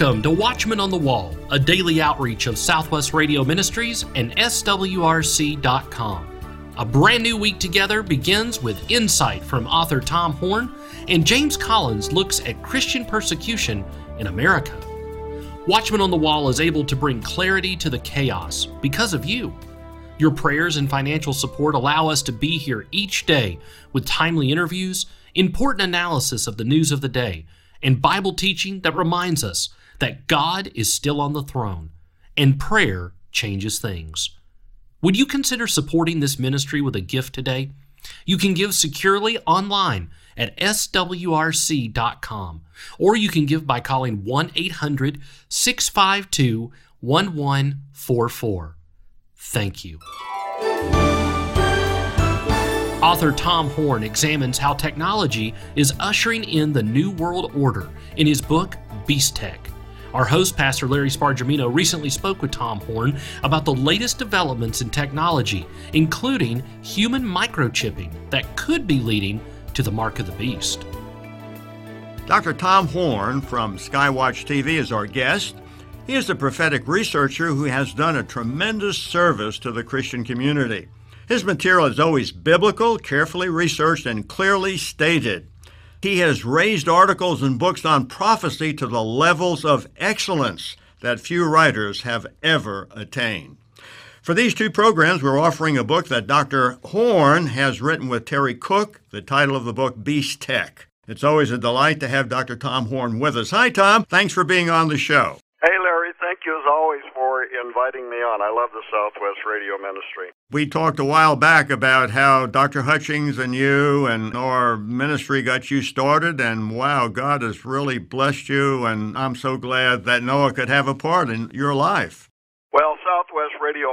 Welcome to Watchman on the Wall, a daily outreach of Southwest Radio Ministries and SWRC.com. A brand new week together begins with insight from author Tom Horn, and James Collins looks at Christian persecution in America. Watchman on the Wall is able to bring clarity to the chaos because of you. Your prayers and financial support allow us to be here each day with timely interviews, important analysis of the news of the day, and Bible teaching that reminds us that God is still on the throne and prayer changes things. Would you consider supporting this ministry with a gift today? You can give securely online at swrc.com, or you can give by calling 1 800 652 1144. Thank you. Author Tom Horn examines how technology is ushering in the New World Order in his book, Beast Tech. Our host, Pastor Larry Spargimino, recently spoke with Tom Horn about the latest developments in technology, including human microchipping that could be leading to the mark of the beast. Dr. Tom Horn from Skywatch TV is our guest. He is a prophetic researcher who has done a tremendous service to the Christian community. His material is always biblical, carefully researched, and clearly stated. He has raised articles and books on prophecy to the levels of excellence that few writers have ever attained. For these two programs, we're offering a book that Dr. Horn has written with Terry Cook, the title of the book, Beast Tech. It's always a delight to have Dr. Tom Horn with us. Hi, Tom. Thanks for being on the show. Hey, Larry. Thank you as always for inviting me on. I love the Southwest Radio Ministry. We talked a while back about how Dr. Hutchings and you and our ministry got you started, and wow, God has really blessed you, and I'm so glad that Noah could have a part in your life. Well,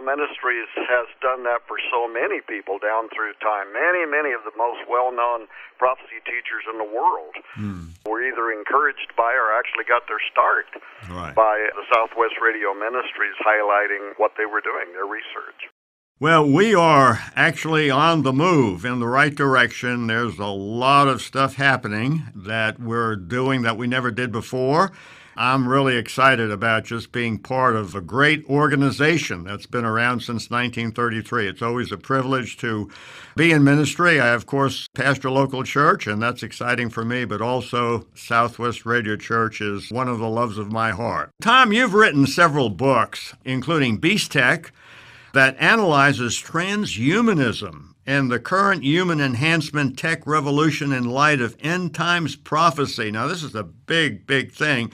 Ministries has done that for so many people down through time. Many, many of the most well known prophecy teachers in the world hmm. were either encouraged by or actually got their start right. by the Southwest Radio Ministries highlighting what they were doing, their research. Well, we are actually on the move in the right direction. There's a lot of stuff happening that we're doing that we never did before. I'm really excited about just being part of a great organization that's been around since 1933. It's always a privilege to be in ministry. I, of course, pastor local church, and that's exciting for me, but also Southwest Radio Church is one of the loves of my heart. Tom, you've written several books, including Beast Tech, that analyzes transhumanism and the current human enhancement tech revolution in light of end times prophecy. Now, this is a big, big thing.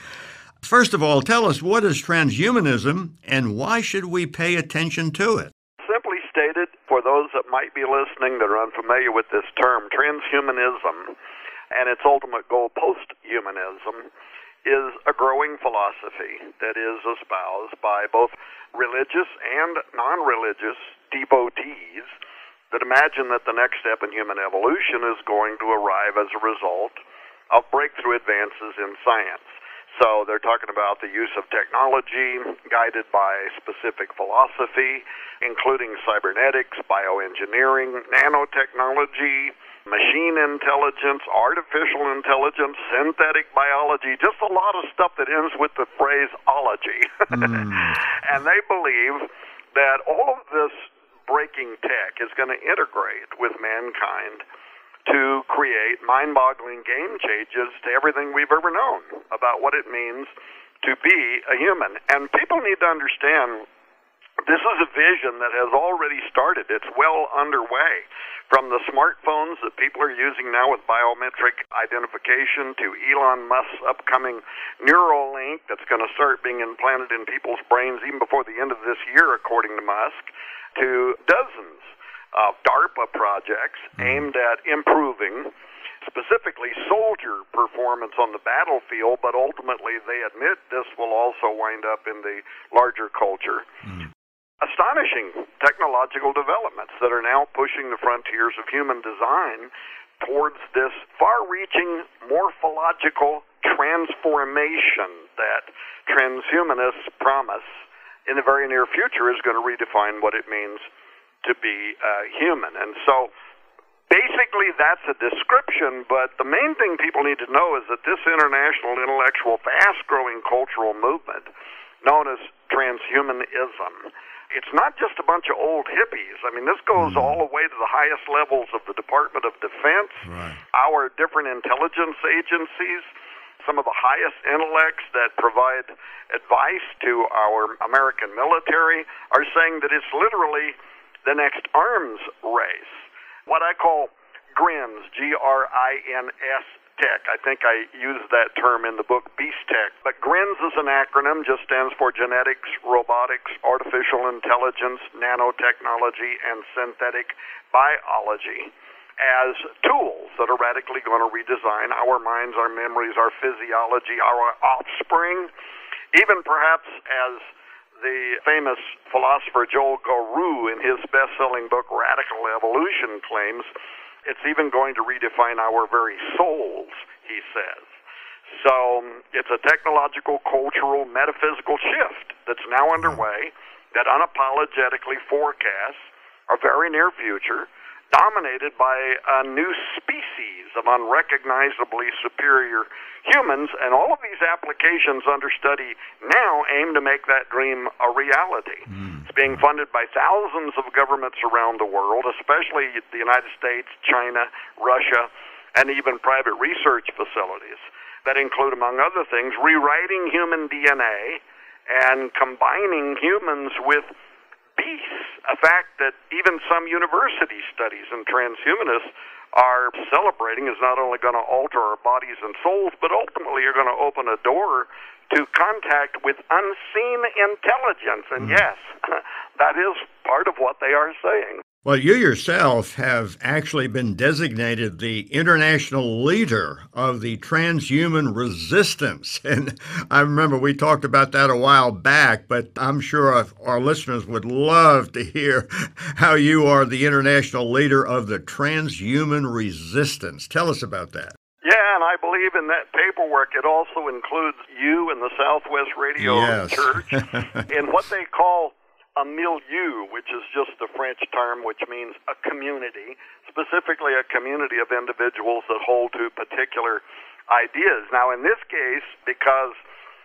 First of all, tell us what is transhumanism and why should we pay attention to it? Simply stated, for those that might be listening that are unfamiliar with this term, transhumanism and its ultimate goal, posthumanism, is a growing philosophy that is espoused by both religious and non religious devotees that imagine that the next step in human evolution is going to arrive as a result of breakthrough advances in science. So they're talking about the use of technology guided by specific philosophy, including cybernetics, bioengineering, nanotechnology, machine intelligence, artificial intelligence, synthetic biology, just a lot of stuff that ends with the phrase ology. mm. And they believe that all of this breaking tech is going to integrate with mankind to create mind boggling game changes to everything we've ever known about what it means to be a human. And people need to understand this is a vision that has already started. It's well underway. From the smartphones that people are using now with biometric identification to Elon Musk's upcoming Neuralink that's going to start being implanted in people's brains even before the end of this year, according to Musk, to dozens of DARPA projects hmm. aimed at improving specifically soldier performance on the battlefield, but ultimately they admit this will also wind up in the larger culture. Mm astonishing technological developments that are now pushing the frontiers of human design towards this far reaching morphological transformation that transhumanists promise in the very near future is going to redefine what it means to be uh, human. And so basically that's a description, but the main thing people need to know is that this international intellectual fast growing cultural movement known as transhumanism it's not just a bunch of old hippies. I mean, this goes mm. all the way to the highest levels of the Department of Defense, right. our different intelligence agencies, some of the highest intellects that provide advice to our American military are saying that it's literally the next arms race. What I call GRINS, G R I N S Tech. I think I used that term in the book Beast Tech. But GRINS is an acronym, just stands for Genetics, Robotics, Artificial Intelligence, Nanotechnology, and Synthetic Biology as tools that are radically going to redesign our minds, our memories, our physiology, our offspring, even perhaps as the famous philosopher Joel Garreau in his best selling book Radical Evolution claims it's even going to redefine our very souls, he says. So it's a technological, cultural, metaphysical shift that's now underway that unapologetically forecasts a very near future dominated by a new species of unrecognizably superior humans, and all of these applications under study now aim to make that dream a reality. Mm. It's being funded by thousands of governments around the world, especially the United States, China, Russia, and even private research facilities that include, among other things, rewriting human DNA and combining humans with beasts, a fact that even some university studies and transhumanists are celebrating is not only going to alter our bodies and souls, but ultimately you're going to open a door to contact with unseen intelligence. And mm. yes, that is part of what they are saying. Well, you yourself have actually been designated the international leader of the transhuman resistance. And I remember we talked about that a while back, but I'm sure our listeners would love to hear how you are the international leader of the transhuman resistance. Tell us about that. Yeah, and I believe in that paperwork. It also includes you and the Southwest Radio yes. Church in what they call a milieu, which is just a French term which means a community, specifically a community of individuals that hold to particular ideas. Now, in this case, because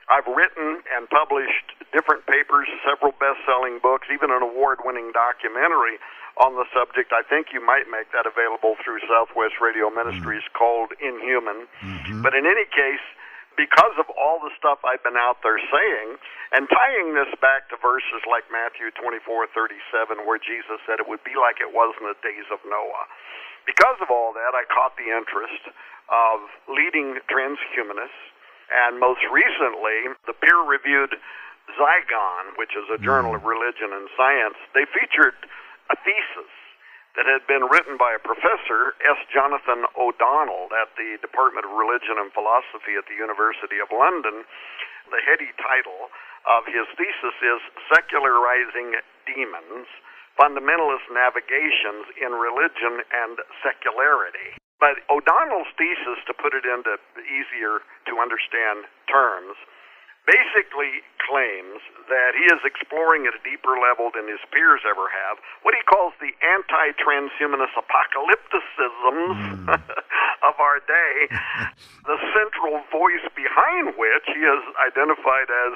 I've written and published different papers, several best selling books, even an award winning documentary on the subject. I think you might make that available through Southwest Radio Ministries mm-hmm. called Inhuman. Mm-hmm. But in any case, because of all the stuff I've been out there saying, and tying this back to verses like Matthew 24:37, where Jesus said it would be like it was in the days of Noah. Because of all that, I caught the interest of leading transhumanists, and most recently, the peer-reviewed Zygon, which is a journal mm. of religion and science, they featured a thesis that had been written by a professor, S. Jonathan O'Donnell, at the Department of Religion and Philosophy at the University of London. The heady title of his thesis is Secularizing Demons Fundamentalist Navigations in Religion and Secularity. But O'Donnell's thesis, to put it into easier to understand terms, basically claims that he is exploring at a deeper level than his peers ever have what he calls the anti transhumanist apocalypticisms mm. of our day, the central voice behind which he has identified as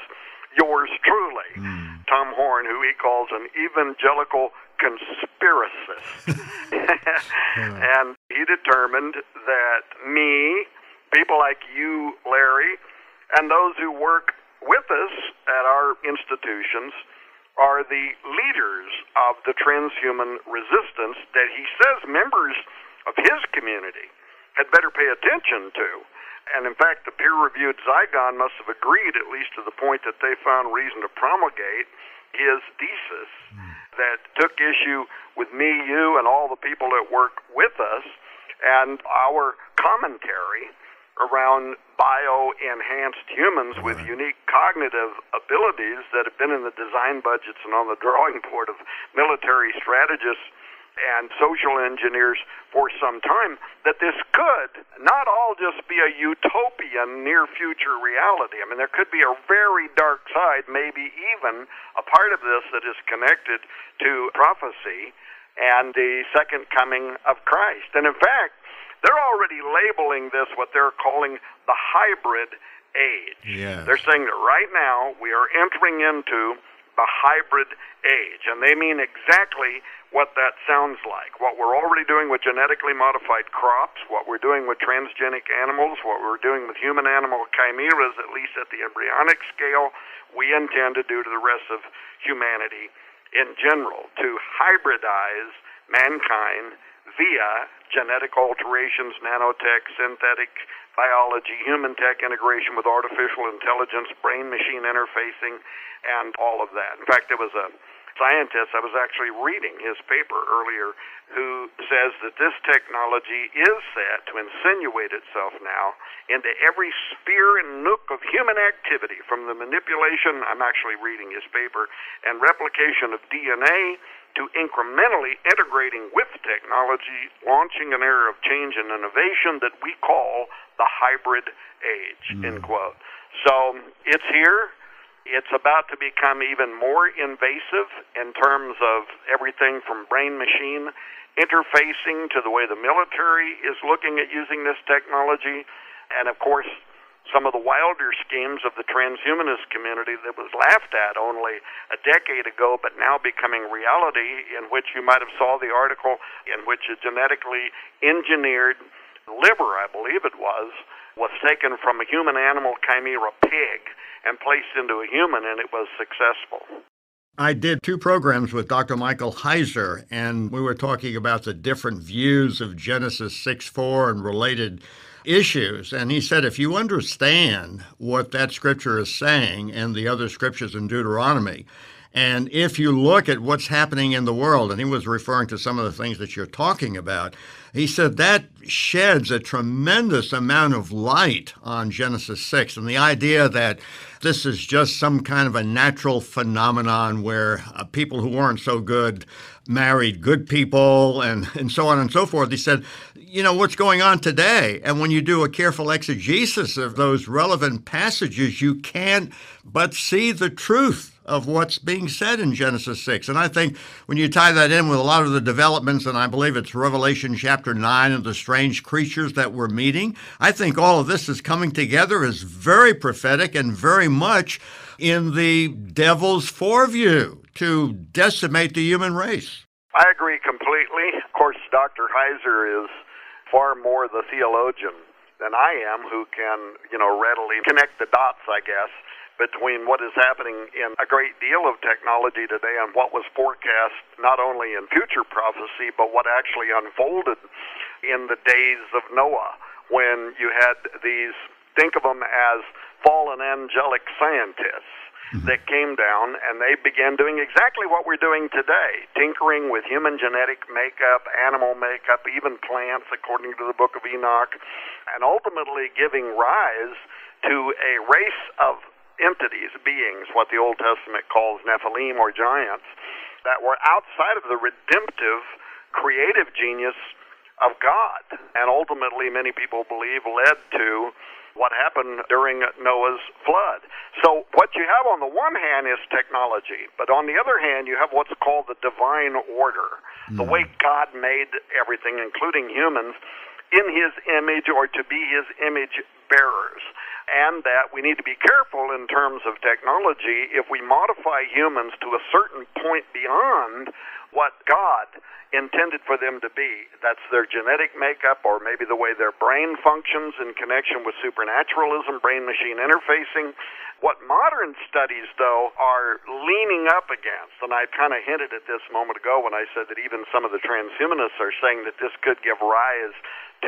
yours truly, mm. Tom Horn, who he calls an evangelical conspiracist. and he determined that me, people like you, Larry, and those who work with us at our institutions are the leaders of the transhuman resistance that he says members of his community had better pay attention to. And in fact, the peer reviewed Zygon must have agreed, at least to the point that they found reason to promulgate his thesis that took issue with me, you, and all the people that work with us, and our commentary around bio enhanced humans with unique cognitive abilities that have been in the design budgets and on the drawing board of military strategists and social engineers for some time that this could not all just be a utopian near future reality. I mean, there could be a very dark side, maybe even a part of this that is connected to prophecy and the second coming of Christ. And in fact, they're already labeling this what they're calling the hybrid age. Yes. They're saying that right now we are entering into the hybrid age, and they mean exactly what that sounds like. What we're already doing with genetically modified crops, what we're doing with transgenic animals, what we're doing with human animal chimeras, at least at the embryonic scale, we intend to do to the rest of humanity in general, to hybridize mankind via genetic alterations, nanotech, synthetic biology, human tech integration with artificial intelligence, brain machine interfacing, and all of that. In fact, there was a scientist, I was actually reading his paper earlier, who says that this technology is set to insinuate itself now into every sphere and nook of human activity, from the manipulation, I'm actually reading his paper, and replication of DNA to incrementally integrating with technology, launching an era of change and innovation that we call the hybrid age, mm. end quote. So it's here. It's about to become even more invasive in terms of everything from brain machine interfacing to the way the military is looking at using this technology. And of course, some of the wilder schemes of the transhumanist community that was laughed at only a decade ago, but now becoming reality, in which you might have saw the article in which a genetically engineered liver, I believe it was, was taken from a human animal chimera pig and placed into a human, and it was successful. I did two programs with Dr. Michael Heiser, and we were talking about the different views of Genesis 6 4 and related issues. And he said, if you understand what that scripture is saying and the other scriptures in Deuteronomy, and if you look at what's happening in the world, and he was referring to some of the things that you're talking about, he said that sheds a tremendous amount of light on Genesis 6 and the idea that this is just some kind of a natural phenomenon where uh, people who weren't so good married good people and, and so on and so forth. He said, you know, what's going on today? And when you do a careful exegesis of those relevant passages, you can't but see the truth of what's being said in Genesis 6. And I think when you tie that in with a lot of the developments, and I believe it's Revelation chapter 9 and the strange creatures that we're meeting, I think all of this is coming together as very prophetic and very much in the devil's foreview to decimate the human race. I agree completely. Of course, Dr. Heiser is far more the theologian than I am who can, you know, readily connect the dots, I guess between what is happening in a great deal of technology today and what was forecast not only in future prophecy, but what actually unfolded in the days of Noah when you had these, think of them as fallen angelic scientists mm-hmm. that came down and they began doing exactly what we're doing today tinkering with human genetic makeup, animal makeup, even plants, according to the book of Enoch, and ultimately giving rise to a race of entities, beings, what the Old Testament calls Nephilim or giants, that were outside of the redemptive, creative genius of God. And ultimately, many people believe led to what happened during Noah's flood. So, what you have on the one hand is technology, but on the other hand, you have what's called the divine order, mm. the way God made everything, including humans, in his image or to be his image bearers and that we need to be careful in terms of technology if we modify humans to a certain point beyond what God intended for them to be. That's their genetic makeup or maybe the way their brain functions in connection with supernaturalism, brain machine interfacing. What modern studies, though, are leaning up against, and I kind of hinted at this a moment ago when I said that even some of the transhumanists are saying that this could give rise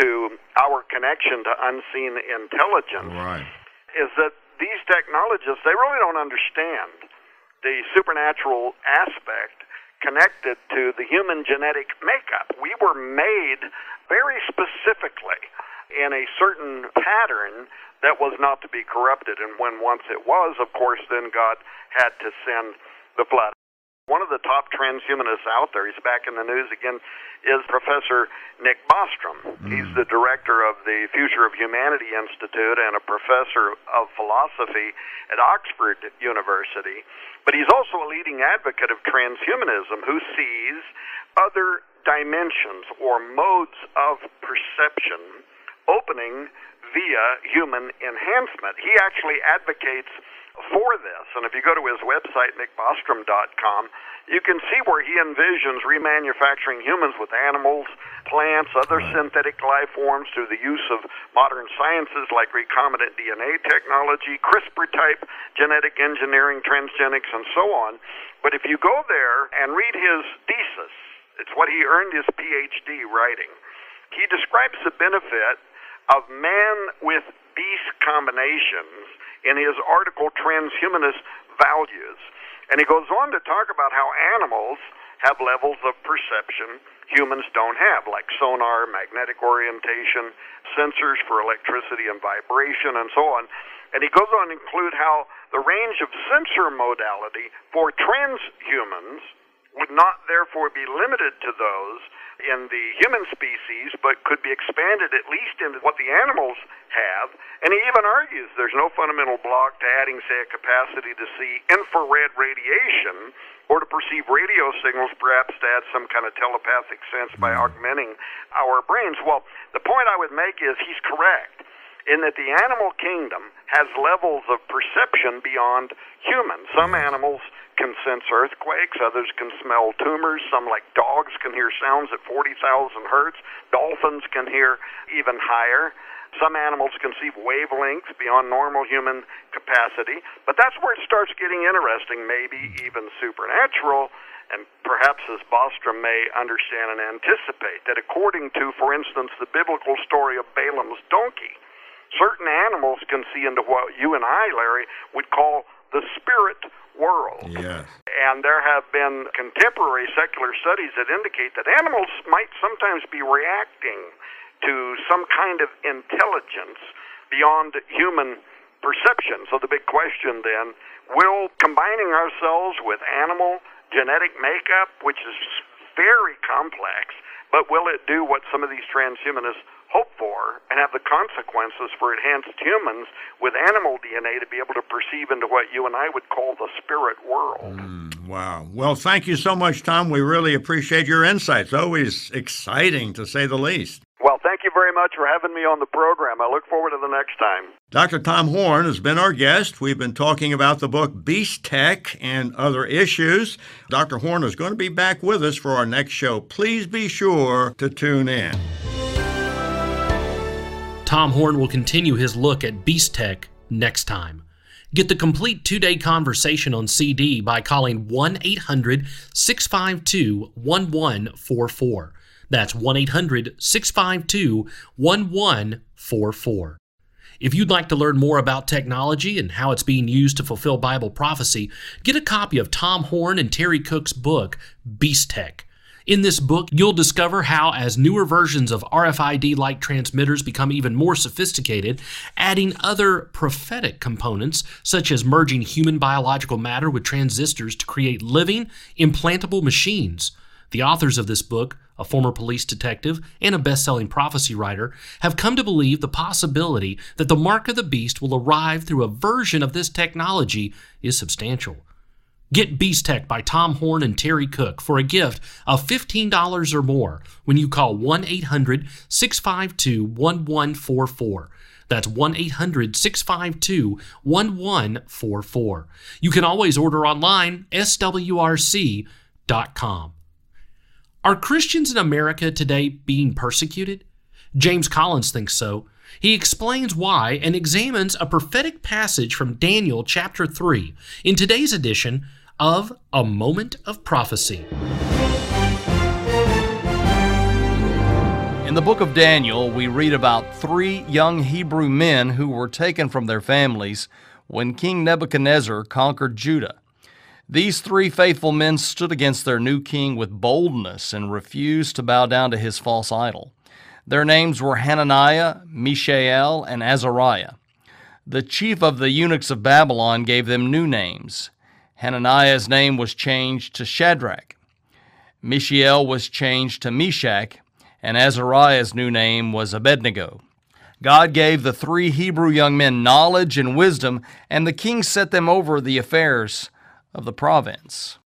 to our connection to unseen intelligence right. is that these technologists they really don't understand the supernatural aspect connected to the human genetic makeup. We were made very specifically in a certain pattern that was not to be corrupted. And when once it was, of course, then God had to send the flood. One of the top transhumanists out there, he's back in the news again, is Professor Nick Bostrom. Mm. He's the director of the Future of Humanity Institute and a professor of philosophy at Oxford University. But he's also a leading advocate of transhumanism who sees other dimensions or modes of perception opening via human enhancement. He actually advocates for this. And if you go to his website, nickbostrom.com, you can see where he envisions remanufacturing humans with animals, plants, other right. synthetic life forms through the use of modern sciences like recombinant DNA technology, CRISPR type genetic engineering, transgenics, and so on. But if you go there and read his thesis, it's what he earned his PhD writing. He describes the benefit of man with beast combinations in his article Transhumanist Values. And he goes on to talk about how animals have levels of perception humans don't have, like sonar, magnetic orientation, sensors for electricity and vibration, and so on. And he goes on to include how the range of sensor modality for transhumans would not therefore be limited to those in the human species, but could be expanded at least into what the animals have. And he even argues there's no fundamental block to adding, say, a capacity to see infrared radiation or to perceive radio signals, perhaps to add some kind of telepathic sense by hmm. augmenting our brains. Well, the point I would make is he's correct in that the animal kingdom has levels of perception beyond humans. Some animals can sense earthquakes, others can smell tumors, some like dogs can hear sounds at 40,000 hertz, dolphins can hear even higher. Some animals can see wavelengths beyond normal human capacity, but that's where it starts getting interesting, maybe even supernatural, and perhaps as Bostrom may understand and anticipate, that according to, for instance, the biblical story of Balaam's donkey, certain animals can see into what you and I, Larry, would call the spirit world. Yes. And there have been contemporary secular studies that indicate that animals might sometimes be reacting to some kind of intelligence beyond human perception. So the big question then will combining ourselves with animal genetic makeup, which is very complex, but will it do what some of these transhumanists hope for and have the consequences for enhanced humans with animal DNA to be able to perceive into what you and I would call the spirit world. Mm, wow. Well, thank you so much, Tom. We really appreciate your insights. Always exciting, to say the least. Well, thank you very much for having me on the program. I look forward to the next time. Dr. Tom Horn has been our guest. We've been talking about the book Beast Tech and other issues. Dr. Horn is going to be back with us for our next show. Please be sure to tune in. Tom Horn will continue his look at Beast Tech next time. Get the complete two day conversation on CD by calling 1 800 652 1144. That's 1 800 652 1144. If you'd like to learn more about technology and how it's being used to fulfill Bible prophecy, get a copy of Tom Horn and Terry Cook's book, Beast Tech. In this book, you'll discover how, as newer versions of RFID like transmitters become even more sophisticated, adding other prophetic components, such as merging human biological matter with transistors to create living, implantable machines. The authors of this book, a former police detective and a best selling prophecy writer, have come to believe the possibility that the mark of the beast will arrive through a version of this technology is substantial. Get Beast Tech by Tom Horn and Terry Cook for a gift of $15 or more when you call 1 800 652 1144. That's 1 800 652 1144. You can always order online, swrc.com. Are Christians in America today being persecuted? James Collins thinks so. He explains why and examines a prophetic passage from Daniel chapter 3 in today's edition of A Moment of Prophecy. In the book of Daniel, we read about three young Hebrew men who were taken from their families when King Nebuchadnezzar conquered Judah. These three faithful men stood against their new king with boldness and refused to bow down to his false idol. Their names were Hananiah, Mishael, and Azariah. The chief of the eunuchs of Babylon gave them new names Hananiah's name was changed to Shadrach. Mishael was changed to Meshach, and Azariah's new name was Abednego. God gave the three Hebrew young men knowledge and wisdom, and the king set them over the affairs of the province.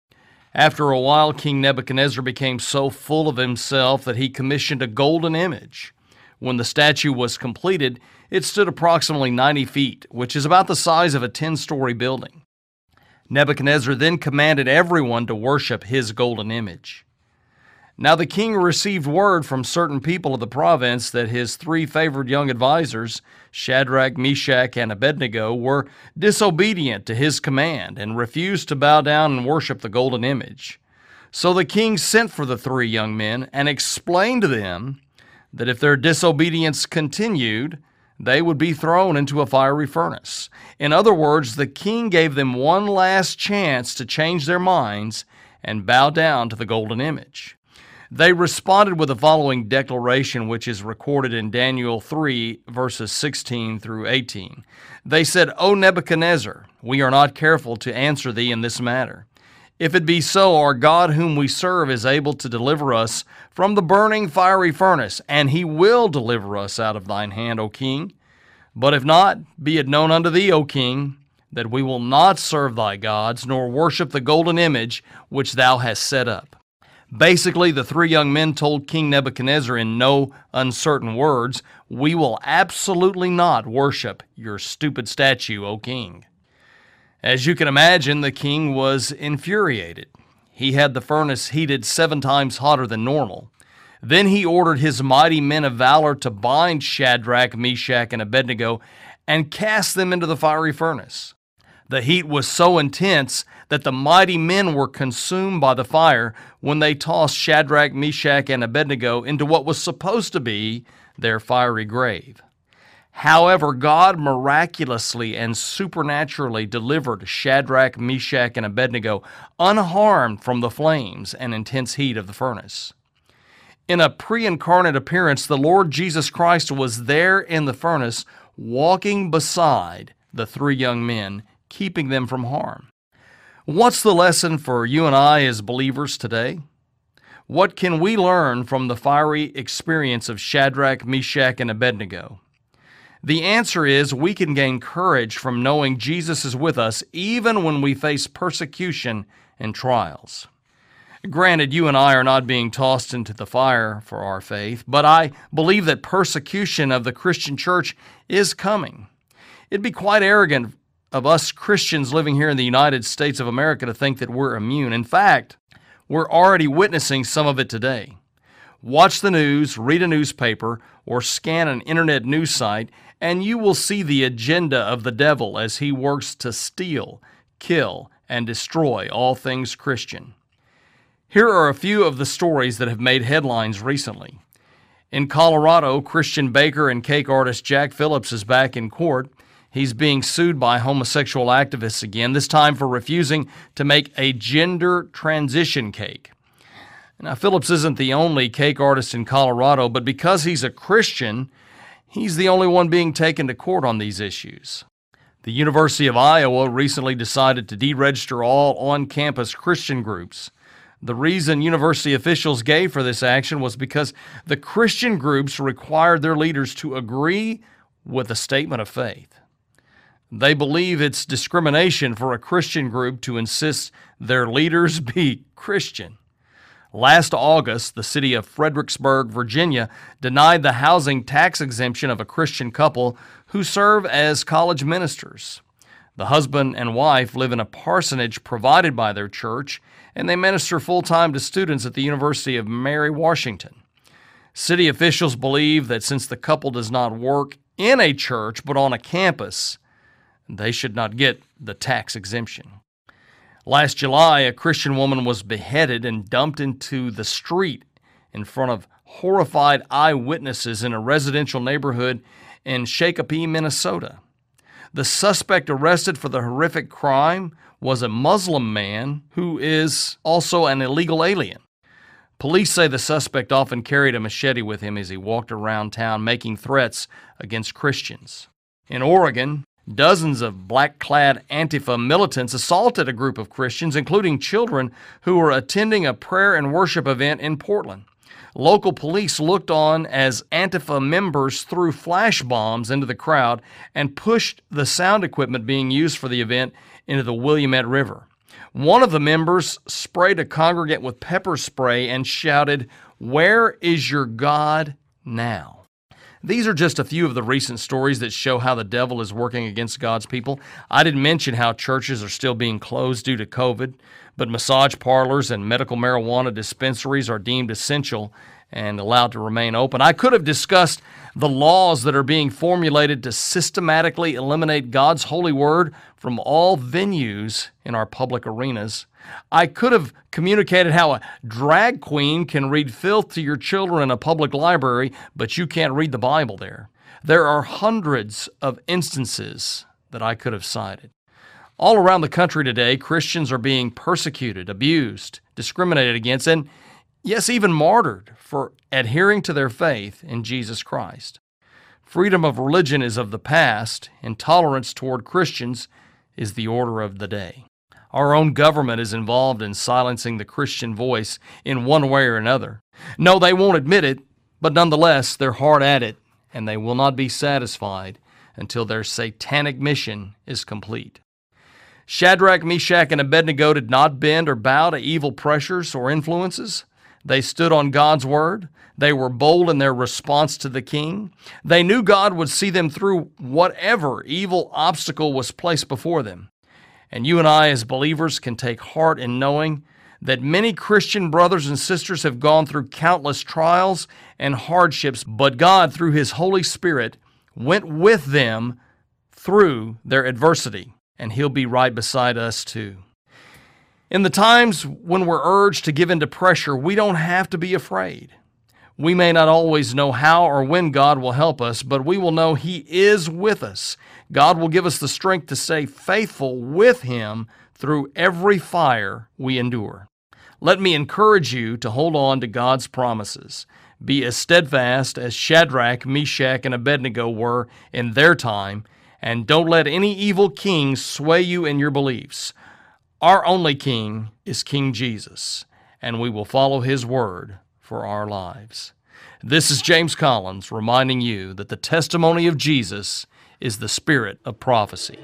After a while, King Nebuchadnezzar became so full of himself that he commissioned a golden image. When the statue was completed, it stood approximately 90 feet, which is about the size of a 10 story building. Nebuchadnezzar then commanded everyone to worship his golden image. Now the king received word from certain people of the province that his three favored young advisers, Shadrach, Meshach, and Abednego, were disobedient to his command and refused to bow down and worship the golden image. So the king sent for the three young men and explained to them that if their disobedience continued, they would be thrown into a fiery furnace. In other words, the king gave them one last chance to change their minds and bow down to the golden image. They responded with the following declaration, which is recorded in Daniel 3, verses 16 through 18. They said, O Nebuchadnezzar, we are not careful to answer thee in this matter. If it be so, our God whom we serve is able to deliver us from the burning fiery furnace, and he will deliver us out of thine hand, O king. But if not, be it known unto thee, O king, that we will not serve thy gods, nor worship the golden image which thou hast set up. Basically, the three young men told King Nebuchadnezzar in no uncertain words, We will absolutely not worship your stupid statue, O king. As you can imagine, the king was infuriated. He had the furnace heated seven times hotter than normal. Then he ordered his mighty men of valor to bind Shadrach, Meshach, and Abednego and cast them into the fiery furnace. The heat was so intense that the mighty men were consumed by the fire when they tossed Shadrach, Meshach, and Abednego into what was supposed to be their fiery grave. However, God miraculously and supernaturally delivered Shadrach, Meshach, and Abednego unharmed from the flames and intense heat of the furnace. In a pre incarnate appearance, the Lord Jesus Christ was there in the furnace, walking beside the three young men keeping them from harm. What's the lesson for you and I as believers today? What can we learn from the fiery experience of Shadrach, Meshach, and Abednego? The answer is we can gain courage from knowing Jesus is with us even when we face persecution and trials. Granted, you and I are not being tossed into the fire for our faith, but I believe that persecution of the Christian church is coming. It'd be quite arrogant of us Christians living here in the United States of America to think that we're immune. In fact, we're already witnessing some of it today. Watch the news, read a newspaper, or scan an internet news site, and you will see the agenda of the devil as he works to steal, kill, and destroy all things Christian. Here are a few of the stories that have made headlines recently. In Colorado, Christian baker and cake artist Jack Phillips is back in court He's being sued by homosexual activists again, this time for refusing to make a gender transition cake. Now, Phillips isn't the only cake artist in Colorado, but because he's a Christian, he's the only one being taken to court on these issues. The University of Iowa recently decided to deregister all on campus Christian groups. The reason university officials gave for this action was because the Christian groups required their leaders to agree with a statement of faith. They believe it's discrimination for a Christian group to insist their leaders be Christian. Last August, the city of Fredericksburg, Virginia, denied the housing tax exemption of a Christian couple who serve as college ministers. The husband and wife live in a parsonage provided by their church, and they minister full time to students at the University of Mary Washington. City officials believe that since the couple does not work in a church but on a campus, they should not get the tax exemption. Last July, a Christian woman was beheaded and dumped into the street in front of horrified eyewitnesses in a residential neighborhood in Shakopee, Minnesota. The suspect arrested for the horrific crime was a Muslim man who is also an illegal alien. Police say the suspect often carried a machete with him as he walked around town making threats against Christians. In Oregon, Dozens of black clad Antifa militants assaulted a group of Christians, including children, who were attending a prayer and worship event in Portland. Local police looked on as Antifa members threw flash bombs into the crowd and pushed the sound equipment being used for the event into the Willamette River. One of the members sprayed a congregant with pepper spray and shouted, Where is your God now? These are just a few of the recent stories that show how the devil is working against God's people. I didn't mention how churches are still being closed due to COVID, but massage parlors and medical marijuana dispensaries are deemed essential and allowed to remain open. I could have discussed the laws that are being formulated to systematically eliminate God's holy word from all venues in our public arenas. I could have communicated how a drag queen can read filth to your children in a public library, but you can't read the Bible there. There are hundreds of instances that I could have cited. All around the country today, Christians are being persecuted, abused, discriminated against, and yes, even martyred for adhering to their faith in Jesus Christ. Freedom of religion is of the past, and tolerance toward Christians is the order of the day. Our own government is involved in silencing the Christian voice in one way or another. No, they won't admit it, but nonetheless, they're hard at it, and they will not be satisfied until their satanic mission is complete. Shadrach, Meshach, and Abednego did not bend or bow to evil pressures or influences. They stood on God's word. They were bold in their response to the king. They knew God would see them through whatever evil obstacle was placed before them. And you and I, as believers, can take heart in knowing that many Christian brothers and sisters have gone through countless trials and hardships, but God, through His Holy Spirit, went with them through their adversity, and He'll be right beside us too. In the times when we're urged to give in to pressure, we don't have to be afraid. We may not always know how or when God will help us, but we will know He is with us. God will give us the strength to stay faithful with Him through every fire we endure. Let me encourage you to hold on to God's promises. Be as steadfast as Shadrach, Meshach, and Abednego were in their time, and don't let any evil king sway you in your beliefs. Our only King is King Jesus, and we will follow His word for our lives. This is James Collins reminding you that the testimony of Jesus is the spirit of prophecy.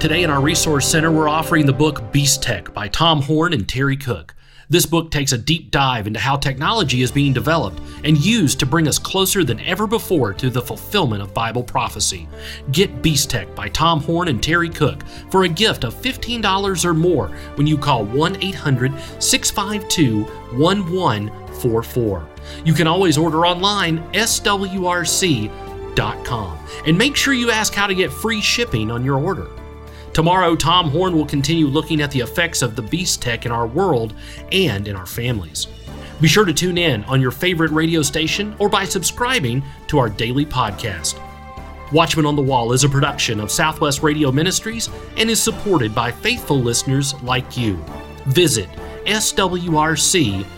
Today in our Resource Center, we're offering the book Beast Tech by Tom Horn and Terry Cook. This book takes a deep dive into how technology is being developed and used to bring us closer than ever before to the fulfillment of Bible prophecy. Get Beast Tech by Tom Horn and Terry Cook for a gift of $15 or more when you call 1 800 652 1144. You can always order online, swrc.com. And make sure you ask how to get free shipping on your order. Tomorrow, Tom Horn will continue looking at the effects of the beast tech in our world and in our families. Be sure to tune in on your favorite radio station or by subscribing to our daily podcast. Watchman on the Wall is a production of Southwest Radio Ministries and is supported by faithful listeners like you. Visit swrc.com.